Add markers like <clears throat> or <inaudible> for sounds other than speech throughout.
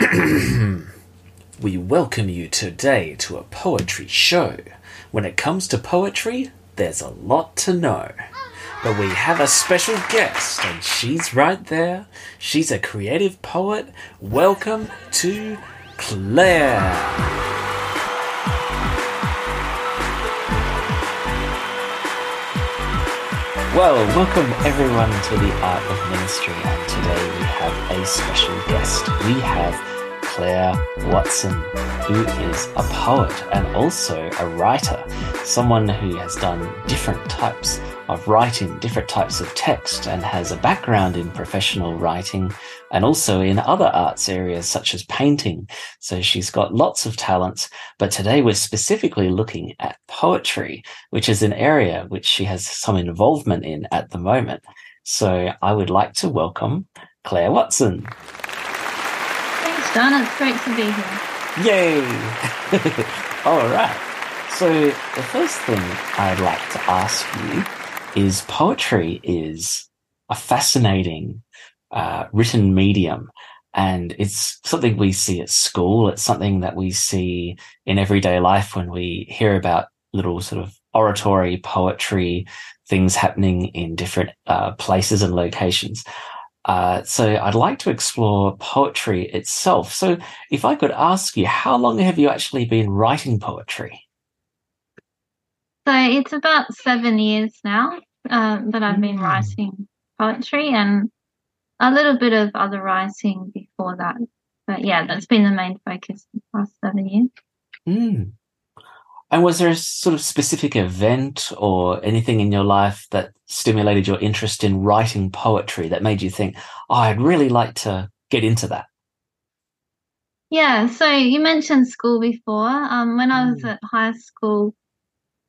<clears throat> we welcome you today to a poetry show. When it comes to poetry, there's a lot to know. But we have a special guest, and she's right there. She's a creative poet. Welcome to Claire. Well, welcome everyone to the Art of Ministry, and today we have a special guest. We have Claire Watson, who is a poet and also a writer, someone who has done different types of writing different types of text and has a background in professional writing and also in other arts areas such as painting. So she's got lots of talents. But today we're specifically looking at poetry, which is an area which she has some involvement in at the moment. So I would like to welcome Claire Watson. Thanks, John. It's great to be here. Yay! <laughs> All right. So the first thing I'd like to ask you is poetry is a fascinating uh, written medium and it's something we see at school it's something that we see in everyday life when we hear about little sort of oratory poetry things happening in different uh, places and locations uh, so I'd like to explore poetry itself. So if I could ask you, how long have you actually been writing poetry? So it's about seven years now uh, that I've been mm. writing poetry and a little bit of other writing before that. But yeah, that's been the main focus the past seven years. Mm. And was there a sort of specific event or anything in your life that stimulated your interest in writing poetry that made you think, oh, I'd really like to get into that? Yeah, so you mentioned school before. Um, when I was mm. at high school,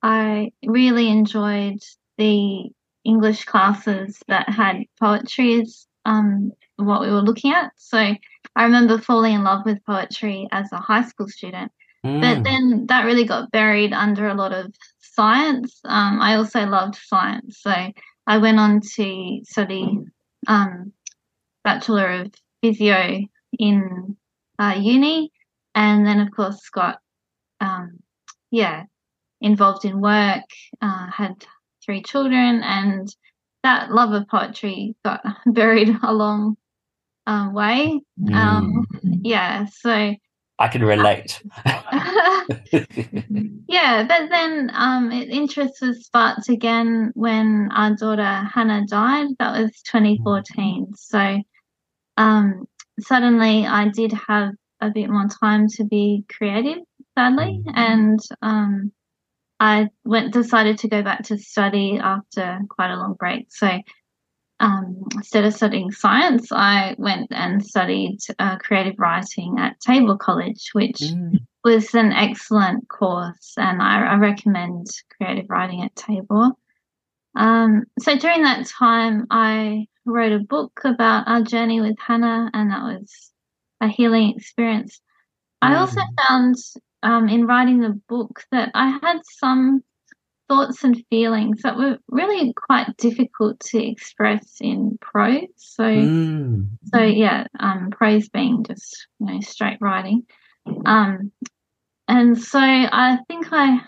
I really enjoyed the English classes that had poetry as um, what we were looking at. So I remember falling in love with poetry as a high school student. Mm. But then that really got buried under a lot of science. Um, I also loved science. So I went on to study um, Bachelor of Physio in uh, uni. And then, of course, got, um, yeah, involved in work, uh, had three children, and that love of poetry got <laughs> buried a long um, way. Um, mm. Yeah, so I can relate. <laughs> yeah, but then um, interest was sparked again when our daughter Hannah died. That was 2014. So um, suddenly I did have a bit more time to be creative, sadly, mm. and um, I went decided to go back to study after quite a long break. So um, instead of studying science, I went and studied uh, creative writing at Tabor College, which mm. was an excellent course, and I, I recommend creative writing at Table. Um, so during that time, I wrote a book about our journey with Hannah, and that was a healing experience. Mm. I also mm. found um, in writing the book that I had some thoughts and feelings that were really quite difficult to express in prose. So, mm. so yeah, um, prose being just you know straight writing, um, and so I think I,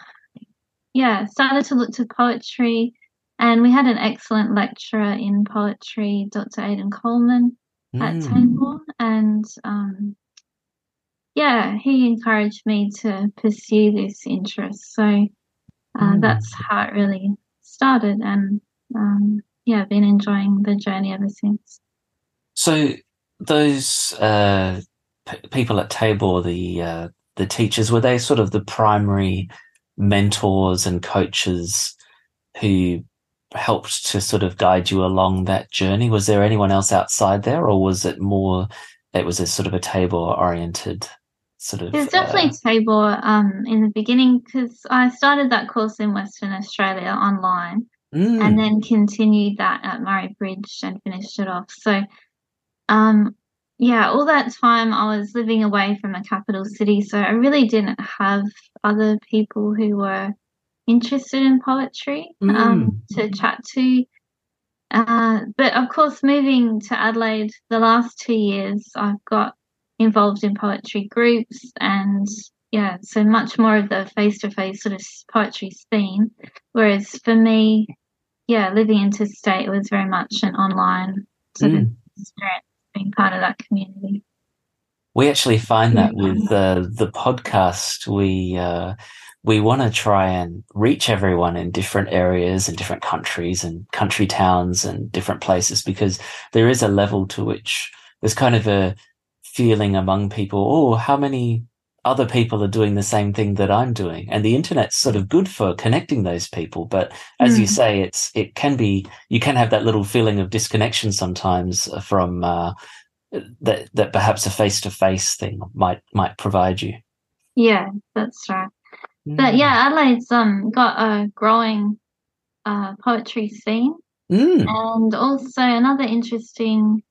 yeah, started to look to poetry, and we had an excellent lecturer in poetry, Dr. Aidan Coleman mm. at Tabor, and um, yeah, he encouraged me to pursue this interest. So uh, mm. that's how it really started, and um, yeah, I've been enjoying the journey ever since. So those uh, p- people at Tabor, the uh, the teachers, were they sort of the primary mentors and coaches who helped to sort of guide you along that journey? Was there anyone else outside there, or was it more? It was a sort of a Tabor oriented sort of there's definitely uh, Tabor um, in the beginning because I started that course in Western Australia online mm. and then continued that at Murray Bridge and finished it off. So, um, yeah, all that time I was living away from a capital city, so I really didn't have other people who were interested in poetry um, mm. um, to chat to. Uh, but of course, moving to Adelaide the last two years, I've got involved in poetry groups and yeah, so much more of the face to face sort of poetry scene. Whereas for me, yeah, living interstate was very much an online sort mm. of experience being part of that community. We actually find that with uh, the podcast, we uh, we want to try and reach everyone in different areas and different countries and country towns and different places because there is a level to which there's kind of a feeling among people. Oh, how many other people are doing the same thing that I'm doing. And the internet's sort of good for connecting those people. But as mm. you hmm. say, it's, it can be, you can have that little feeling of disconnection sometimes from, uh, that, that perhaps a face to face thing might, might provide you. Yeah, that's right. Mm. But yeah, hmm. Adelaide's, um, got a growing, uh, poetry scene. Mm. And also another interesting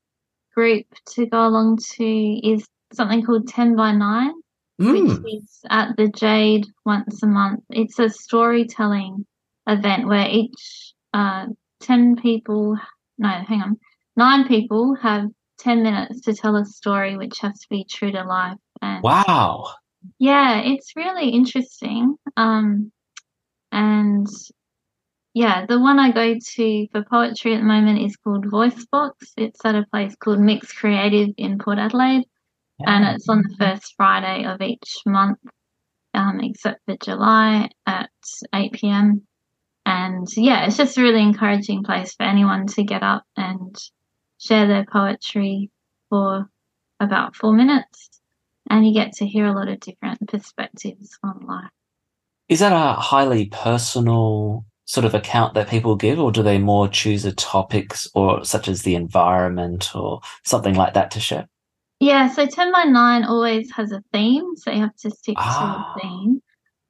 group to go along to is something called 10 by 9 mm. which is at the Jade once a month. It's a storytelling event where each uh, 10 people, no, hang on, nine people have 10 minutes to tell a story which has to be true to life. And wow. Yeah, it's really interesting. Um, and yeah, the one I go to for poetry at the moment is called Voicebox. It's at a place called Mix Creative in Port Adelaide and it's on the first Friday of each month, um, except for July at 8 p.m. And yeah, it's just a really encouraging place for anyone to get up and share their poetry for about four minutes. And you get to hear a lot of different perspectives on life. Is that a highly personal sort of account that people give, or do they more choose a topics or such as the environment or something like that to share? Yeah, so 10 by 9 always has a theme, so you have to stick ah. to a theme.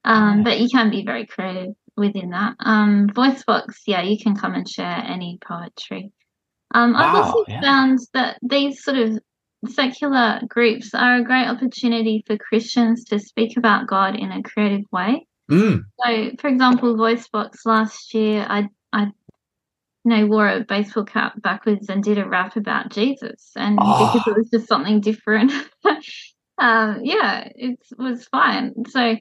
Um, but you can be very creative within that. Um, Voicebox, yeah, you can come and share any poetry. Um, wow, I've also yeah. found that these sort of secular groups are a great opportunity for Christians to speak about God in a creative way. Mm. So, for example, Voicebox last year, I I you know, wore a baseball cap backwards and did a rap about Jesus. And oh. because it was just something different, <laughs> um, yeah, it was fine. So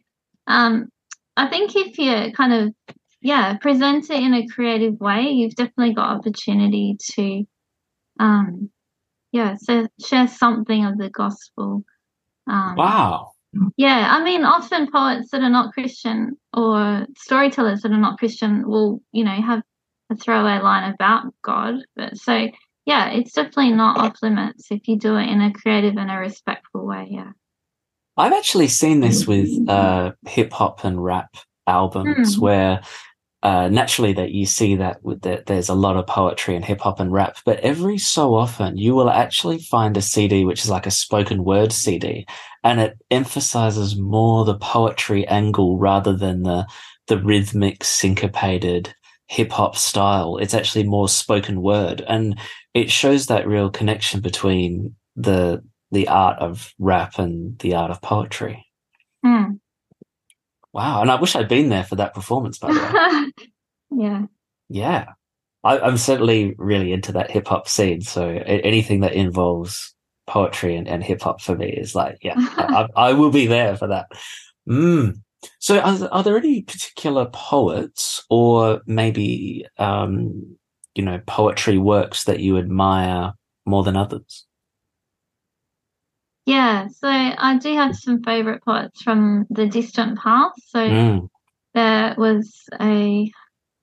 um, I think if you kind of, yeah, present it in a creative way, you've definitely got opportunity to, um, yeah, so share something of the gospel. Um, wow. Yeah, I mean, often poets that are not Christian or storytellers that are not Christian will, you know, have a throwaway line about God. But so yeah, it's definitely not off limits if you do it in a creative and a respectful way. Yeah. I've actually seen this with uh, hip hop and rap albums mm. where uh, naturally that you see that that there's a lot of poetry and hip hop and rap, but every so often you will actually find a CD which is like a spoken word CD, and it emphasizes more the poetry angle rather than the the rhythmic syncopated hip hop style. It's actually more spoken word, and it shows that real connection between the the art of rap and the art of poetry. Mm. Wow, and I wish I'd been there for that performance. By the way, <laughs> yeah, yeah, I, am certainly really into that hip hop scene. So anything that involves poetry and, and hip hop for me is like, yeah, I, <laughs> I, will be there for that. Mm. So, are, are there any particular poets or maybe, um, you know, poetry works that you admire more than others? Yeah, so I do have some favorite poets from the distant past. So mm. there was a,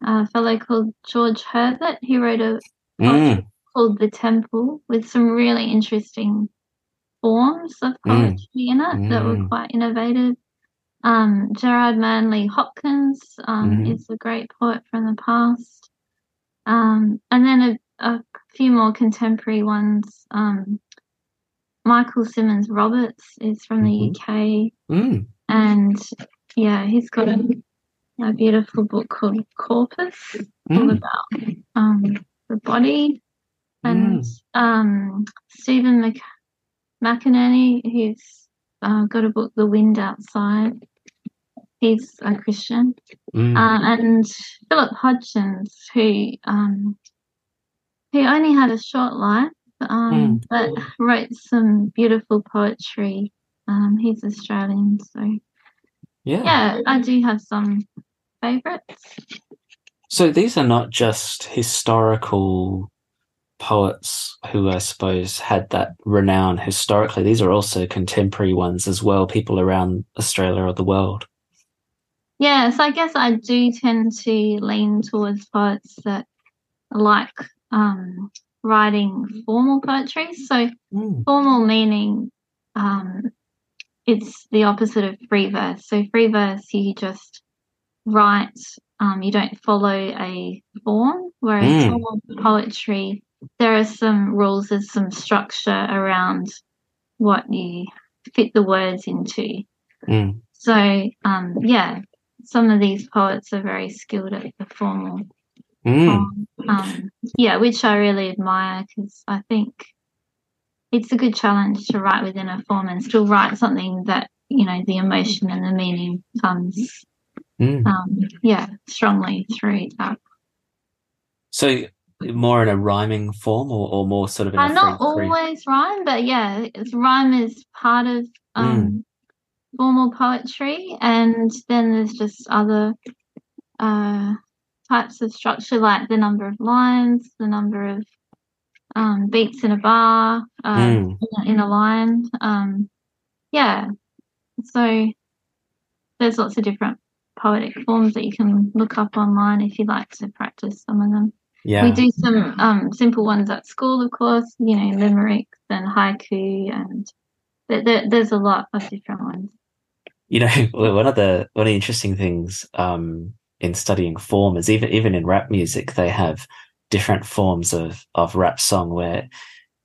a, fellow called George Herbert who wrote a mm. called The Temple with some really interesting forms of mm. poetry mm. in it that were mm. quite innovative. Um, Gerard Manley Hopkins um, mm-hmm. is a great poet from the past. Um, and then a, a, few more contemporary ones. Michael Symmons Roberts is from mm-hmm. the UK. Mm. And yeah, he's got a, a beautiful book called Corpus, mm. all about um, the body. And mm. um, Stephen Mc- McInerney, who's uh, got a book, The Wind Outside he's a Christian, mm. uh, and Philip Hodgins, who um, who only had a short life, um, Mm. but wrote some beautiful poetry. Um, he's Australian, so Yeah. yeah, I do have some favorites. So these are not just historical poets who I suppose had that renown historically. These are also contemporary ones as well, people around Australia or the world. Yeah, so I guess I do tend to lean towards poets that like um, writing formal poetry. So Mm. formal meaning um, it's the opposite of free verse. So free verse you just write, um, you don't follow a form, whereas Mm. formal poetry there are some rules, there's some structure around what you fit the words into. Mm. So um, yeah, some of these poets are very skilled at the formal Mm. um, um, yeah, which I really admire because I think it's a good challenge to write within a form and still write something that you know the emotion and the meaning comes Mm. um, yeah strongly through that. So more in a rhyming form or, or more sort of in a Uh, not free, free- always rhyme, but yeah, it's, rhyme is part of um, formal poetry, and then there's just other uh, types of structure, like the number of lines, the number of um, beats in a bar, uh, Mm. in, a, in a line. Um, yeah, so there's lots of different poetic forms that you can look up online if you'd like to practice some of them. Yeah. We do some um, simple ones at school, of course, you know, limericks and haiku, and there, there, there's a lot of different ones. you know <laughs> one of the one of the interesting things um in studying form is even even in rap music they have different forms of of rap song where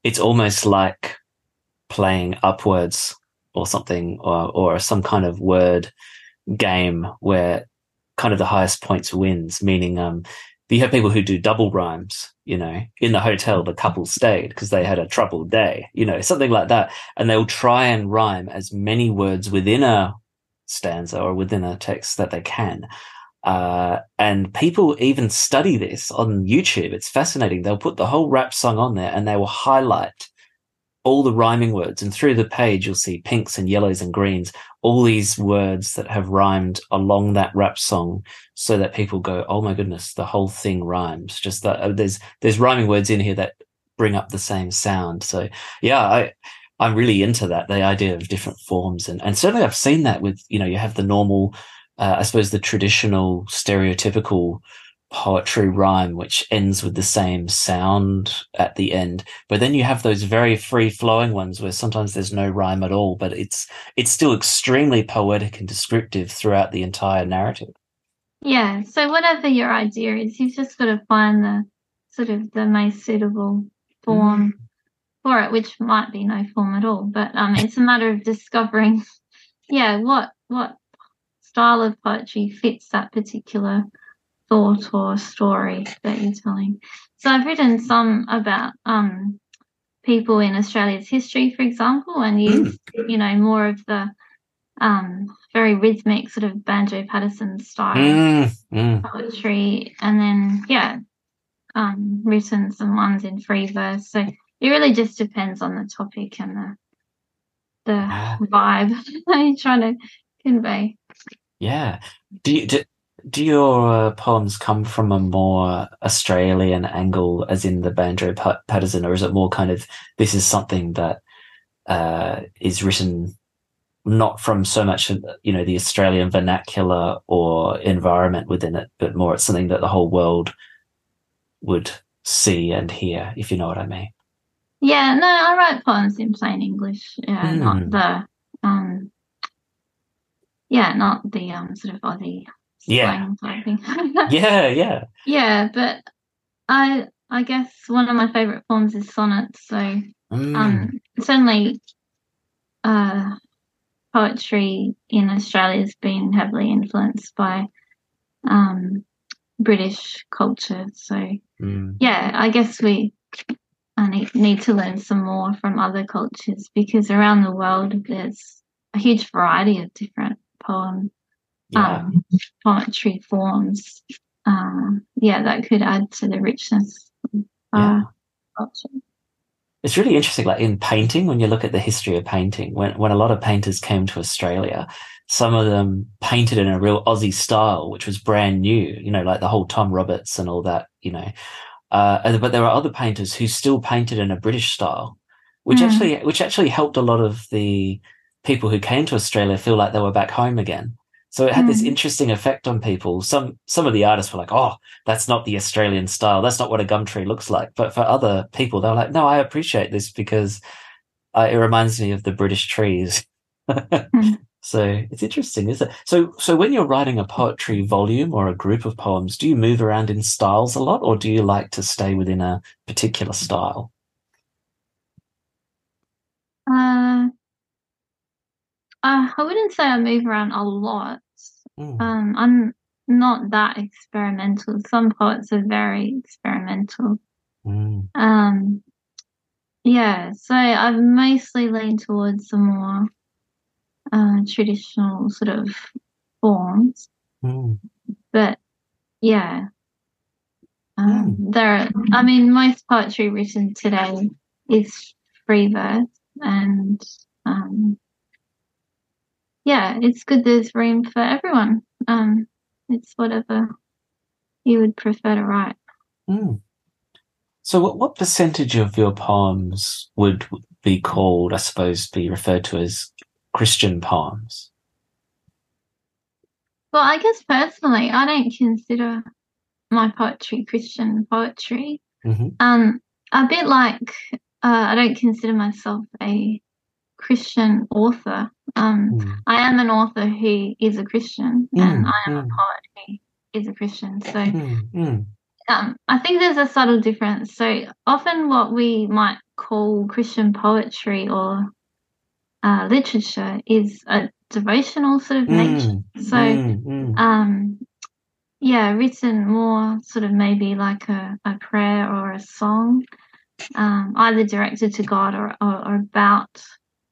it's almost like playing upwards or something or or some kind of word game where kind of the highest points wins meaning um you have people who do double rhymes you know in the hotel the couple stayed because they had a troubled day you know something like that and they'll try and rhyme as many words within a stanza or within a text that they can. Uh, and people even study this on YouTube. It's fascinating. They'll put the whole rap song on there and they will highlight all the rhyming words. And through the page, you'll see pinks and yellows and greens, all these words that have rhymed along that rap song so that people go, Oh my goodness, the whole thing rhymes. Just that uh, there's, there's rhyming words in here that bring up the same sound. So yeah, I, I'm really into that, the idea of different forms. And, and certainly I've seen that with, you know, you have the normal, uh, I suppose the traditional stereotypical poetry rhyme, which ends with the same sound at the end. But then you have those very free flowing ones where sometimes there's no rhyme at all, but it's, it's still extremely poetic and descriptive throughout the entire narrative. Yeah, so whatever your idea is, you've just got to find the sort of the most suitable form for it, which might be no form at all. But um, it's a matter of discovering, <laughs> yeah, what what style of poetry fits that particular thought or story that you're telling. So I've written some about um people in Australia's history, for example, and used you know more of the um very rhythmic sort of Banjo Paterson style Mm, mm. poetry and then yeah um written some ones in free verse so it really just depends on the topic and the the Ah. vibe <laughs> that you're trying to convey Yeah. Do you, do, do your uh, poems come from a more Australian angle, as in the Banjo Pa- Paterson, or is it more kind of this is something that uh, is written not from so much, you know, the Australian vernacular or environment within it, but more it's something that the whole world would see and hear, if you know what I mean? yeah no i write poems in plain english yeah Hmm. not the um yeah not the um sort of aussie Yeah. type thing <laughs> Yeah, yeah. yeah but i i guess one of my favorite forms is sonnets so Mm. um, certainly uh, poetry in Australia has been heavily influenced by um, British culture. So, Mm. yeah, I guess we I need, need to learn some more from other cultures because around the world there's a huge variety of different poem Yeah. um, poetry forms. Um, yeah, that could add to the richness of Yeah. culture. it's really interesting. Like in painting, when you look at the history of painting, when when a lot of painters came to Australia, some of them painted in a real Aussie style, which was brand new. You know, like the whole Tom Roberts and all that. You know, uh, but there are other painters who still painted in a British style, which mm. actually which actually helped a lot of the people who came to Australia feel like they were back home again. So it had mm. this interesting effect on people. Some some of the artists were like, "Oh, that's not the Australian style. That's not what a gum tree looks like." But for other people, they were like, "No, I appreciate this because uh, it reminds me of the British trees." mm. <laughs> So it's interesting, is it? So so when you're writing a poetry volume or a group of poems, do you move around in styles a lot, or do you like to stay within a particular style? Uh, uh, I wouldn't say I move around a lot. Mm. Um, I'm not that experimental. Some poets are very experimental. Mm. Um, yeah, so I've mostly leaned towards some more uh, traditional sort of forms. Mm. But yeah, um, mm. there. I mean, most poetry written today is free verse, and um, yeah, it's good there's room for everyone. Um, it's whatever you would prefer to write. Mm. So, what, what percentage of your poems would be called, I suppose, be referred to as Christian poems? Well, I guess personally, I don't consider my poetry Christian poetry. Mm-hmm. Um, a bit like uh, I don't consider myself a Christian author. Um, mm. I am an author who is a Christian, mm, and I am mm. a poet who is a Christian. So mm, mm. um, I think there's a subtle difference. So often, what we might call Christian poetry or uh, literature is a devotional sort of nature. So, um, yeah, written more sort of maybe like a, a prayer or a song, um, either directed to God or, or, or about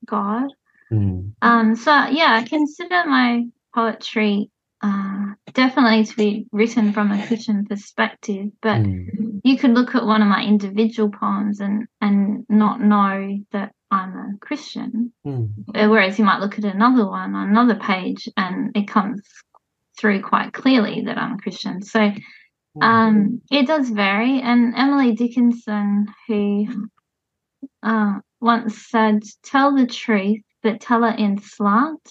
God. Mm. Um, so yeah, I consider my poetry uh, definitely to be written from a Christian perspective, but mm. you could look at one of my individual poems and and not know that I'm a Christian. Mm. Whereas you might look at another one on another page and it comes through quite clearly that I'm a Christian. So hmm. um, it does vary. And Emily Dickinson, who uh, once said, "Tell the truth, but tell it in slant."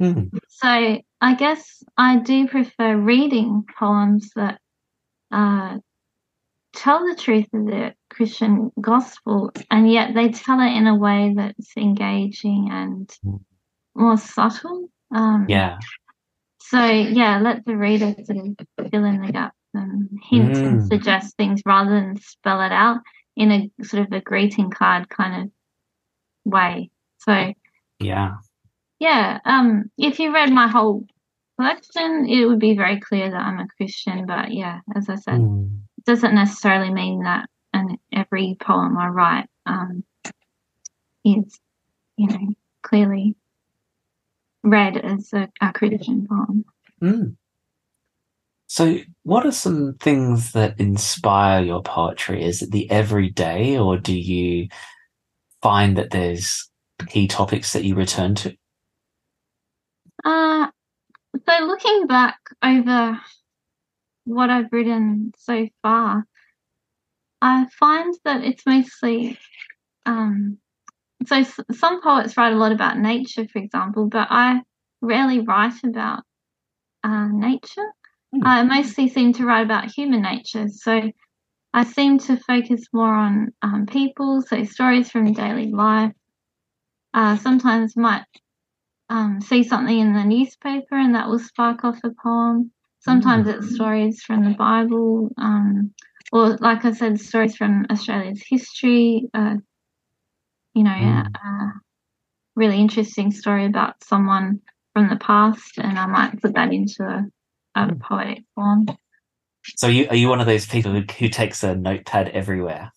Mm. So I guess I do prefer reading poems that uh, tell the truth of the Christian gospel, and yet they tell it in a way that's engaging and mm. more subtle. Um, yeah. So yeah, let the reader sort of fill in the gaps and hint mm. and suggest things rather than spell it out in a sort of a greeting card kind of way. So yeah, yeah. Um, if you read my whole collection, it would be very clear that I'm a Christian. But yeah, as I said, mm. it doesn't necessarily mean that and every poem I write um, is, you know, clearly read as a, a Christian poem. Mm. So, what are some things that inspire your poetry? Is it the everyday, or do you find that there's key topics that you return to? Uh, so looking back over what I've written so far, I find that it's mostly um, so some poets write a lot about nature, for example, but I rarely write about uh, nature. Mm. I mostly seem to write about human nature. So I seem to focus more on um, people, so stories from daily life. Uh, sometimes might um, see something in the newspaper and that will spark off a poem. Sometimes mm. it's stories from the Bible, um, or like I said, stories from Australia's history. Uh, you know, mm. a, a really interesting story about someone from the past, and I might put that into a, a mm. poetic form. So, are you, are you one of those people who, who takes a notepad everywhere?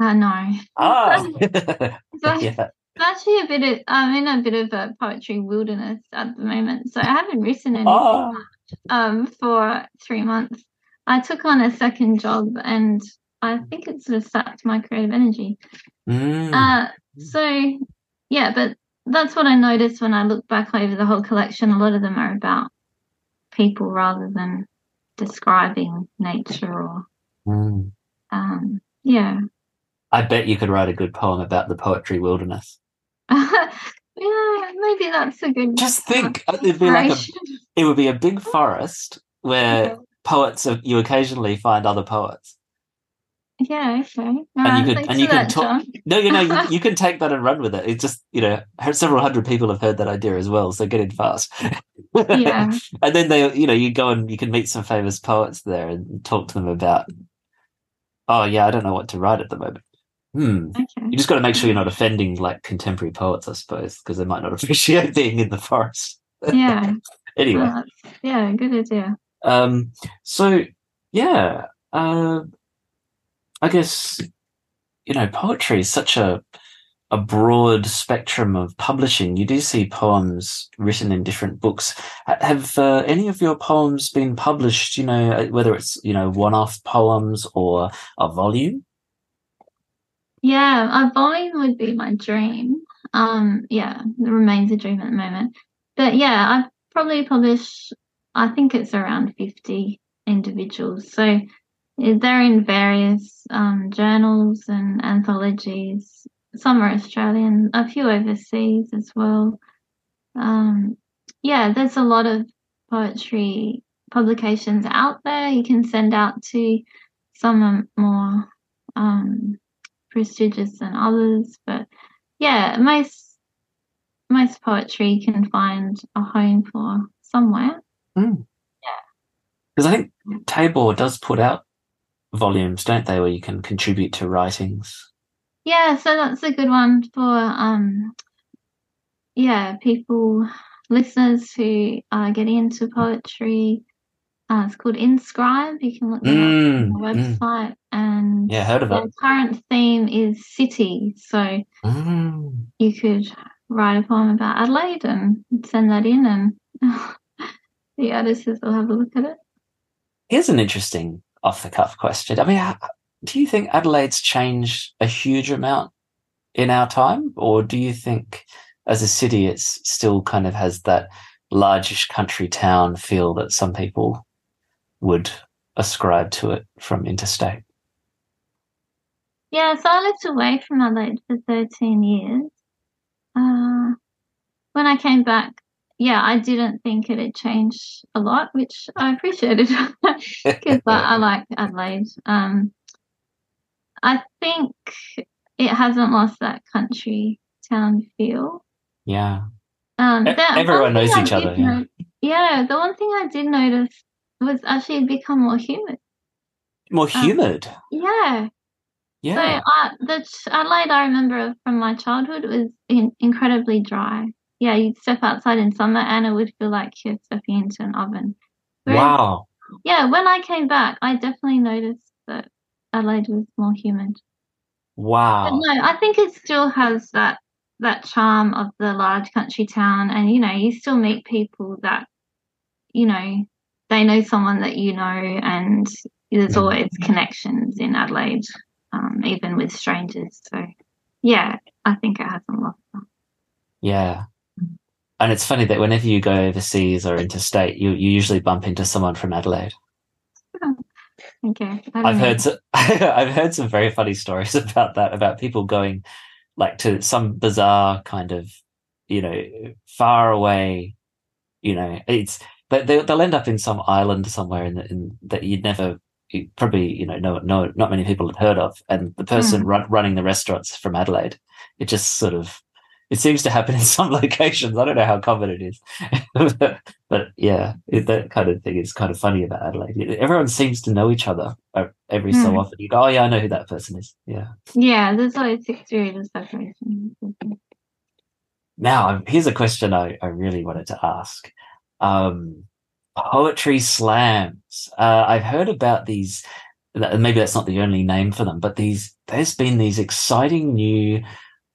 Uh, no. <laughs> <laughs> So, yeah. Actually, a bit of I'm in a bit of a poetry wilderness at the moment, so I haven't written anything oh. um, for three months. I took on a second job, and I think it sort of sapped my creative energy. Mm. Uh, so yeah, but that's what I noticed when I look back over the whole collection. A lot of them are about people rather than describing nature or Mm. um, yeah. I bet you could write a good poem about the poetry wilderness. <laughs> yeah, maybe that's a good. Just think, uh, it'd be like a, it would be a big forest where Yeah. poets are, you occasionally find other poets. Yeah, okay. And you Alright, could- and you can talk- John. No, you know, you, <laughs> you can take that and run with it. It's just, you know, several hundred people have heard that idea as well, so get in fast. Yeah, <laughs> and then they, you know, you go and you can meet some famous poets there and talk to them about, oh yeah, I don't know what to write at the moment. Hmm. okay. You just got to make sure you're not offending like contemporary poets, I suppose, because they might not <laughs> appreciate being in the forest. Yeah, <laughs> Anyway, yeah, good idea. um, so yeah, uh, I guess you know, poetry is such a a broad spectrum of publishing. You do see poems written in different books. Have uh, any of your poems been published? You know, uh, whether it's you know one-off poems or a volume. Yeah, a volume would be my dream. Um, yeah, it remains a dream at the moment. But yeah, I've probably published, I think it's around 50 individuals. So eh, they're in various um, journals and anthologies. Some are Australian, a few overseas as well. Um, yeah, there's a lot of poetry publications out there you can send out to. Some more um, prestigious than others, but yeah, most most poetry can find a home for somewhere. Yeah. Because I think Tabor does put out volumes, don't they, where you can contribute to writings. Yeah, so that's a good one for um yeah, people listeners who are getting into poetry. Uh, it's called Inscribe. You can look them Mm, on the mm. website and Yeah, heard of their it. current theme is city. So Mm. you could write a poem about Adelaide and send that in and <laughs> the editors will have a look at it. Here's an interesting off the cuff question. I mean, how- do you think Adelaide's changed a huge amount in our time? Or do you think as a city, it's still kind of has that largish country town feel that some people would ascribe to it from interstate? Yeah, so I lived away from Adelaide for 13 years. Uh, when I came back, yeah, I didn't think it had changed a lot, which I appreciated <laughs> because I, I like Adelaide. Um, I think it hasn't lost that country town feel. yeah. Um, E- everyone knows I each other, yeah. yeah, the one thing I did notice was actually become more humid. More Um, humid. Yeah, Yeah. So uh, the Adelaide I remember from my childhood was in- incredibly dry. Yeah, you'd step outside in summer and it would feel like you're stepping into an oven. Whereas, wow. Yeah, when I came back, I definitely noticed that Adelaide was more humid. But Wow. no, I think it still has that that charm of the large country town, and you know, you still meet people that you know they know someone that you know, and there's Mhm. always connections in Adelaide, um, even with strangers. So, yeah, I think it hasn't lost that. Yeah. And it's funny that whenever you go overseas or interstate, you, you usually bump into someone from Adelaide. Okay, I've know. heard <laughs> some, I've heard some very funny stories <laughs> about that, about people going like to some bizarre kind of, you know, far away, you know, it's they they- they'll end up in some island somewhere in, the, in that you'd never you probably you know no no not many people had heard of, and the person run, running the restaurants from Adelaide, it just sort of it seems to happen <laughs> in some locations. I don't know how common it is, <laughs> but, yeah, it, that kind of thing is kind of funny about Adelaide. Everyone seems to know each other uh, every so Hmm. often. You go, oh yeah, I know who that person is. Yeah. Yeah, there's always six degrees of separation. Now, um, here's a question I, I really wanted to ask. Um, poetry slams. Uh, I've heard about these. Maybe that's not the only name for them, but these. There's been these exciting new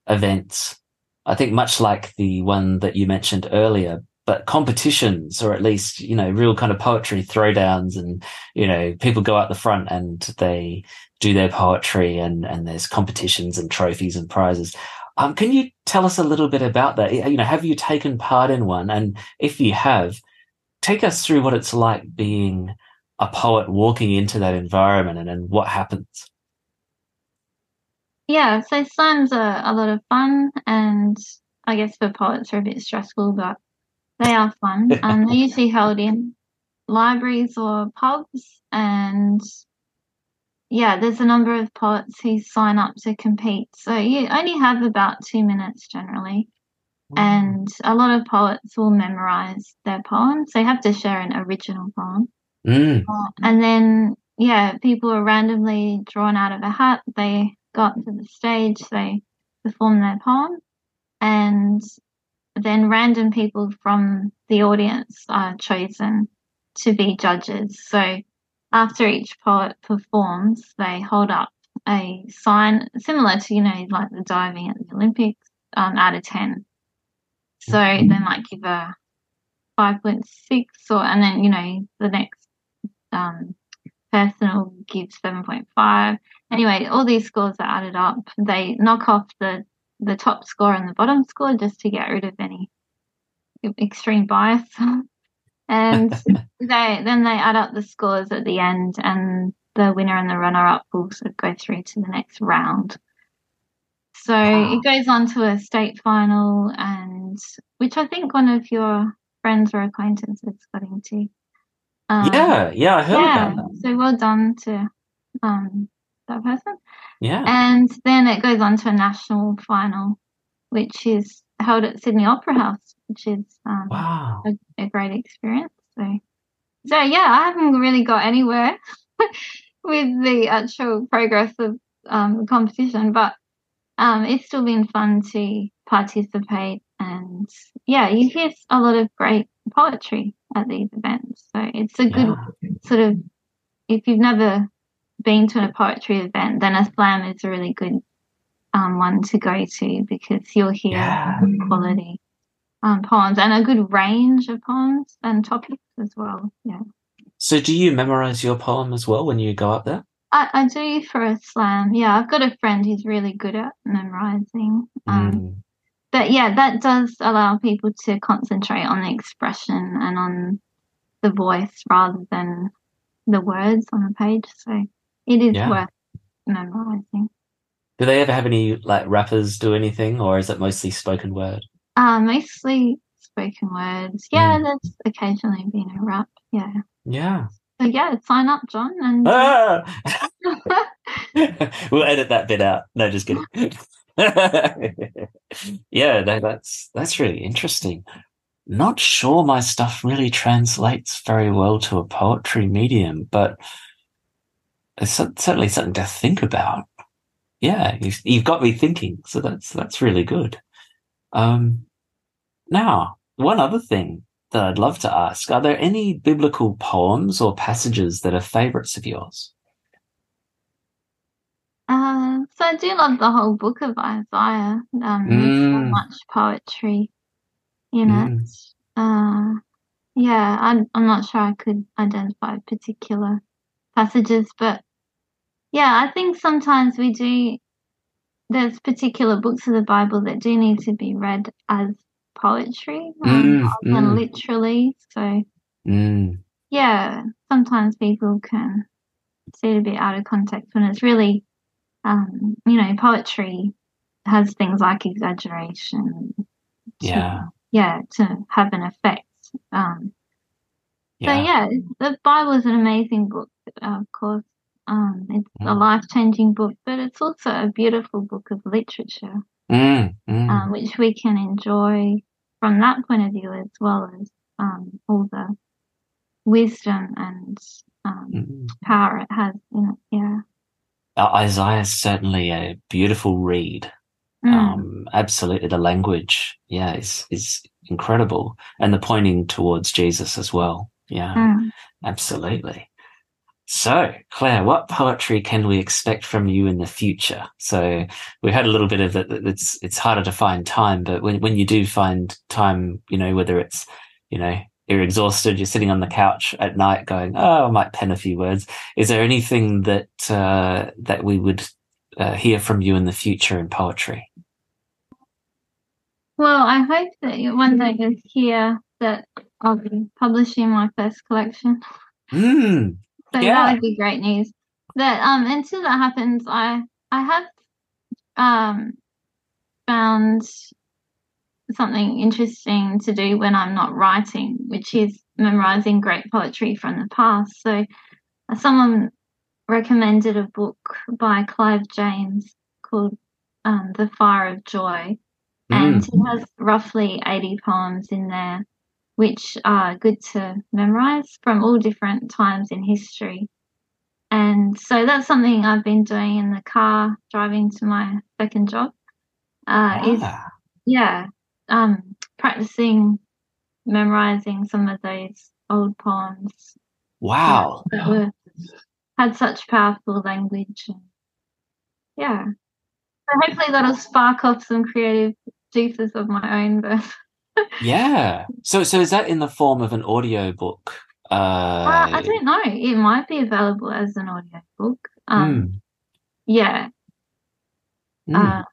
events. I think much like the one that you mentioned earlier, but competitions or at least you know real kind of poetry throwdowns and you know people go out the front and they do their poetry and and there's competitions and trophies and prizes um, can you tell us a little bit about that? You know have you taken part in one? And if you have take us through what it's like being a poet walking into that environment and, and what happens. Yeah so slams are a lot of fun and i guess for poets are a bit stressful but they are fun. <laughs> um, they're usually held in libraries or pubs, and yeah, there's a number of poets who sign up to compete. So you only have about two minutes generally. And a lot of poets will memorize their poems. They have to share an original poem. Mm. Uh, and then, yeah, people are randomly drawn out of a hat. They got to the stage, they perform their poem, and then random people from the audience are chosen to be judges. So after each poet performs, they hold up a sign similar to, you know, like the diving at the Olympics um, out of 10. So mm-hmm. they might give a 5.6 or, and then, you know, the next um, person will give 7.5. Anyway, all these scores are added up. They knock off the the top score and the bottom score just to get rid of any extreme bias. <laughs> and <laughs> they then they add up the scores at the end, and the winner and the runner up will sort of go through to the next round. So wow. it goes on to a state final, and which I think one of your friends or acquaintances got into. Um, yeah, yeah, I heard yeah, about that. So well done to um, that person. Yeah. And then it goes on to a national final, which is held at Sydney Opera House, which is um, wow. a, great experience. So, so yeah, I haven't really got anywhere <laughs> with the actual progress of um, the competition, but um, it's still been fun to participate. And yeah, you hear a lot of great poetry at these events. So it's a good yeah. sort of, if you've never been to a poetry event, then a slam is a really good um, one to go to because you'll hear yeah. quality um, poems and a good range of poems and topics as well. Yeah. So, do you memorize your poem as well when you go up there? I, I do for a slam. Yeah, I've got a friend who's really good at memorizing. Um, mm. But yeah, that does allow people to concentrate on the expression and on the voice rather than the words on the page. So it is yeah. worth memorizing. Do they ever have any like rappers do anything, or is it mostly spoken word? Uh, mostly spoken words. Yeah, mm. there's occasionally been a rap. Yeah. Yeah. So yeah, sign up, John, and ah! <laughs> <laughs> we'll edit that bit out. No, just kidding. <laughs> yeah, no, that's that's really interesting. Not sure my stuff really translates very well to a poetry medium, but it's certainly something to think about. Yeah, you've, you've got me thinking, so that's that's really good. Um, now, one other thing that I'd love to ask: Are there any biblical poems or passages that are favourites of yours? Uh, so I do love the whole book of Isaiah. Um, mm. There's so much poetry in mm. it. Uh, yeah, I'm, I'm not sure I could identify particular passages, but yeah, I think sometimes we do. There's particular books of the Bible that do need to be read as poetry mm, than mm. literally. So, mm. yeah, sometimes people can see it a bit out of context when it's really, um, you know, poetry has things like exaggeration. To, yeah. Yeah, to have an effect. Um, yeah. So yeah, the Bible is an amazing book, of course. Um, it's mm. a life changing book, but it's also a beautiful book of literature, mm, mm. Um, which we can enjoy from that point of view as well as um, all the wisdom and um, mm. power it has in it. Yeah. Uh, Isaiah is certainly a beautiful read. Mm. Um, absolutely, the language, yeah, is is incredible, and the pointing towards Jesus as well. Yeah, mm. absolutely. So, Claire, what poetry can we expect from you in the future? So, we had a little bit of it. It's it's harder to find time, but when when you do find time, you know, whether it's you know, you're exhausted, you're sitting on the couch at night going, oh, I might pen a few words. Is there anything that, uh, that we would uh, hear from you in the future in poetry? Well, I hope that one day you'll hear that I'll be publishing my first collection. Mm, So Yeah. that would be great news. That um until that happens, I I have um found something interesting to do when I'm not writing, which is memorizing great poetry from the past. So uh, someone recommended a book by Clive James called um, The Fire of Joy, and mm, he has roughly 80 poems in there, which are good to memorize from all different times in history. And so that's something I've been doing in the car driving to my second job. Uh, Is ah, yeah, um, practicing memorizing some of those old poems wow. that were had such powerful language. Yeah, so hopefully that'll spark off some creative juices of my own. But Yeah. So, so is that in the form of an audio book? Uh, uh, I don't know. It might be available as an audio book. Um, mm, Yeah, mm. uh,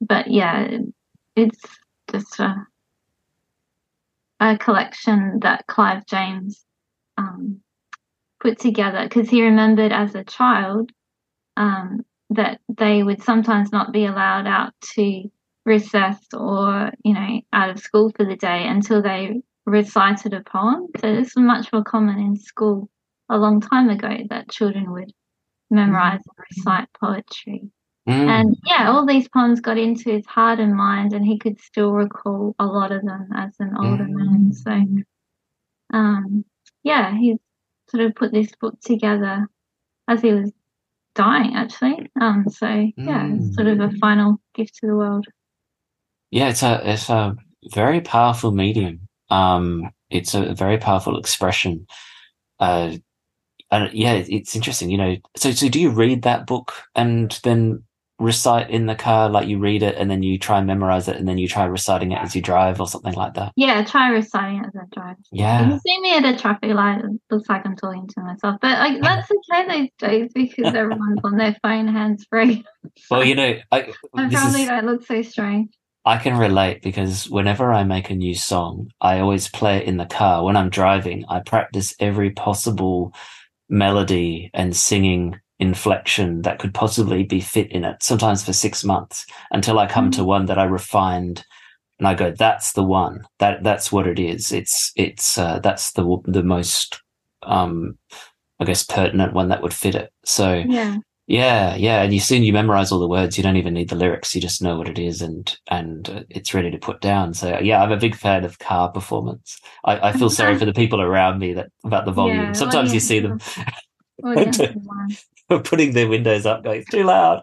but yeah, it's just a a collection that Clive James um, put together because he remembered as a child um, that they would sometimes not be allowed out to recess or you know out of school for the day until they recited a poem. So this was much more common in school a long time ago that children would memorize and recite poetry. Mm. And yeah, all these poems got into his heart and mind, and he could still recall a lot of them as an older Mm. man. So, um, yeah, he sort of put this book together as he was dying, actually. Um, so yeah, Mm. sort of a final gift to the world. Yeah, it's a it's a very powerful medium. Um, it's a very powerful expression. Uh, and yeah, it's interesting. You know, so so do you read that book and then recite in the car, like you read it and then you try and memorize it and then you try reciting it as you drive or something like that? Yeah, try reciting it as I drive. Yeah. you see me at a traffic light, it looks like I'm talking to myself. But like that's okay these days because everyone's on their phone hands free. Well, you know, I <laughs> I probably is don't look so strange. I can relate because whenever I make a new song, I always play it in the car. When I'm driving, I practice every possible melody and singing inflection that could possibly be fit in it, sometimes for six months until I come to one that I refined and I go, that's the one that that's what it is. It's, it's, uh, that's the, the most, um, I guess pertinent one that would fit it. So Yeah. Yeah, yeah, and you soon you memorize all the words. You don't even need the lyrics. You just know what it is, and and uh, it's ready to put down. So yeah, I'm a big fan of car performance. I, I feel sorry <laughs> for the people around me that about the volume. Yeah, Sometimes you see them <laughs> <laughs> putting their windows up, going it's too loud.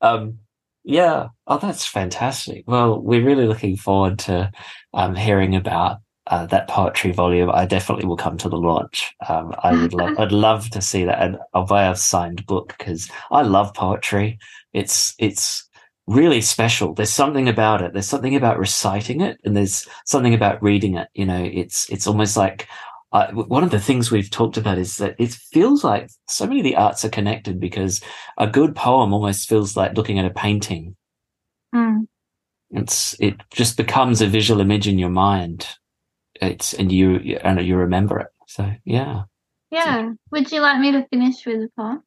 Um, yeah, oh, that's fantastic. Well, we're really looking forward to um, hearing about uh, that poetry volume. I definitely will come to the launch. Um, I would love, <laughs> I'd love to see that, and I'll buy a signed book because I love poetry. It's it's really special. There's something about it. There's something about reciting it, and there's something about reading it. You know, it's it's almost like uh, one of the things we've talked about is that it feels like so many of the arts are connected because a good poem almost feels like looking at a painting. Mm. It's it just becomes a visual image in your mind. It's and you and you remember it. So yeah, Yeah. Would you like me to finish with a poem?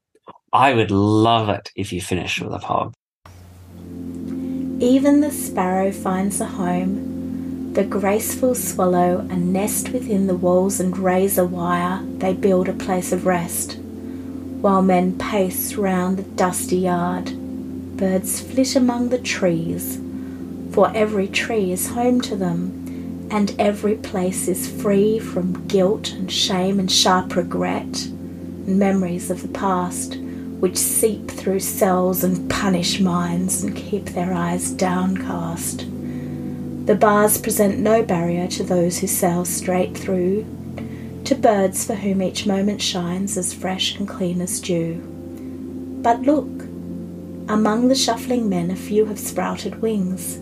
I would love it if you finished with a poem. Even the sparrow finds a home, the graceful swallow a nest within the walls and razor wire, they build a place of rest. While men pace round the dusty yard, birds flit among the trees, for every tree is home to them, and every place is free from guilt and shame and sharp regret, and memories of the past which seep through cells and punish minds and keep their eyes downcast. The bars present no barrier to those who sail straight through, to birds for whom each moment shines as fresh and clean as dew. But look, among the shuffling men a few have sprouted wings.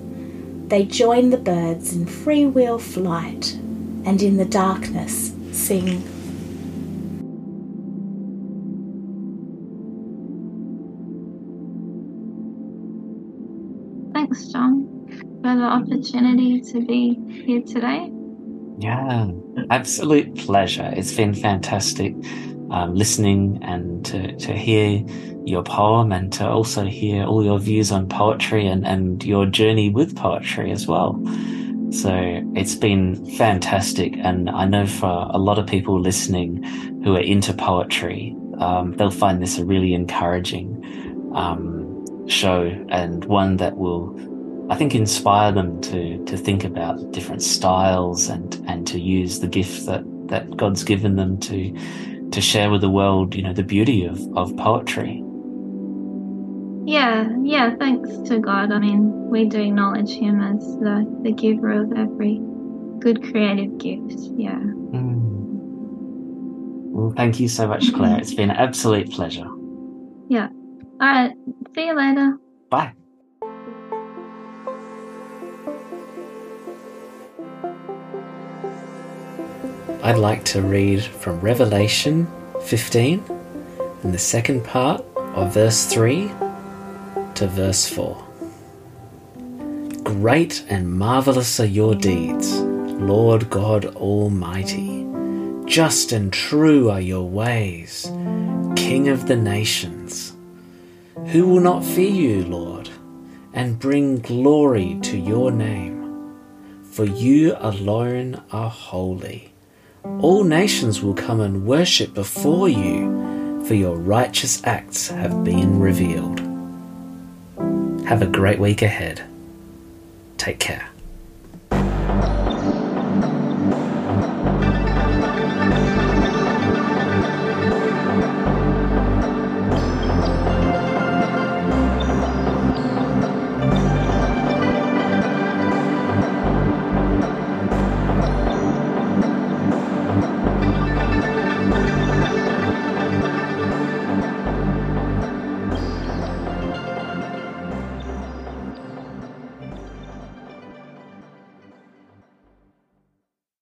They join the birds in freewheel flight, and in the darkness sing. Thanks, John, for the opportunity to be here today. Yeah, absolute pleasure. It's been fantastic um, listening and to, to hear your poem and to also hear all your views on poetry and, and your journey with poetry as well. So it's been fantastic. And I know for a lot of people listening who are into poetry, um, they'll find this a really encouraging um, show and one that will, I think, inspire them to, to think about different styles and, and to use the gift that, that God's given them to, to share with the world, you know, the beauty of, of poetry. Yeah, yeah, thanks to God. I mean, we do acknowledge Him as the, the giver of every good creative gift. Yeah. Mm. Well, thank you so much, Claire. It's been an absolute pleasure. Yeah. All right. See you later. Bye. I'd like to read from Revelation 15 in the second part of verse 3 to verse 4. Great and marvelous are your deeds, Lord God Almighty. Just and true are your ways, King of the nations. Who will not fear you, Lord, and bring glory to your name? For you alone are holy. All nations will come and worship before you, for your righteous acts have been revealed. Have a great week ahead. Take care.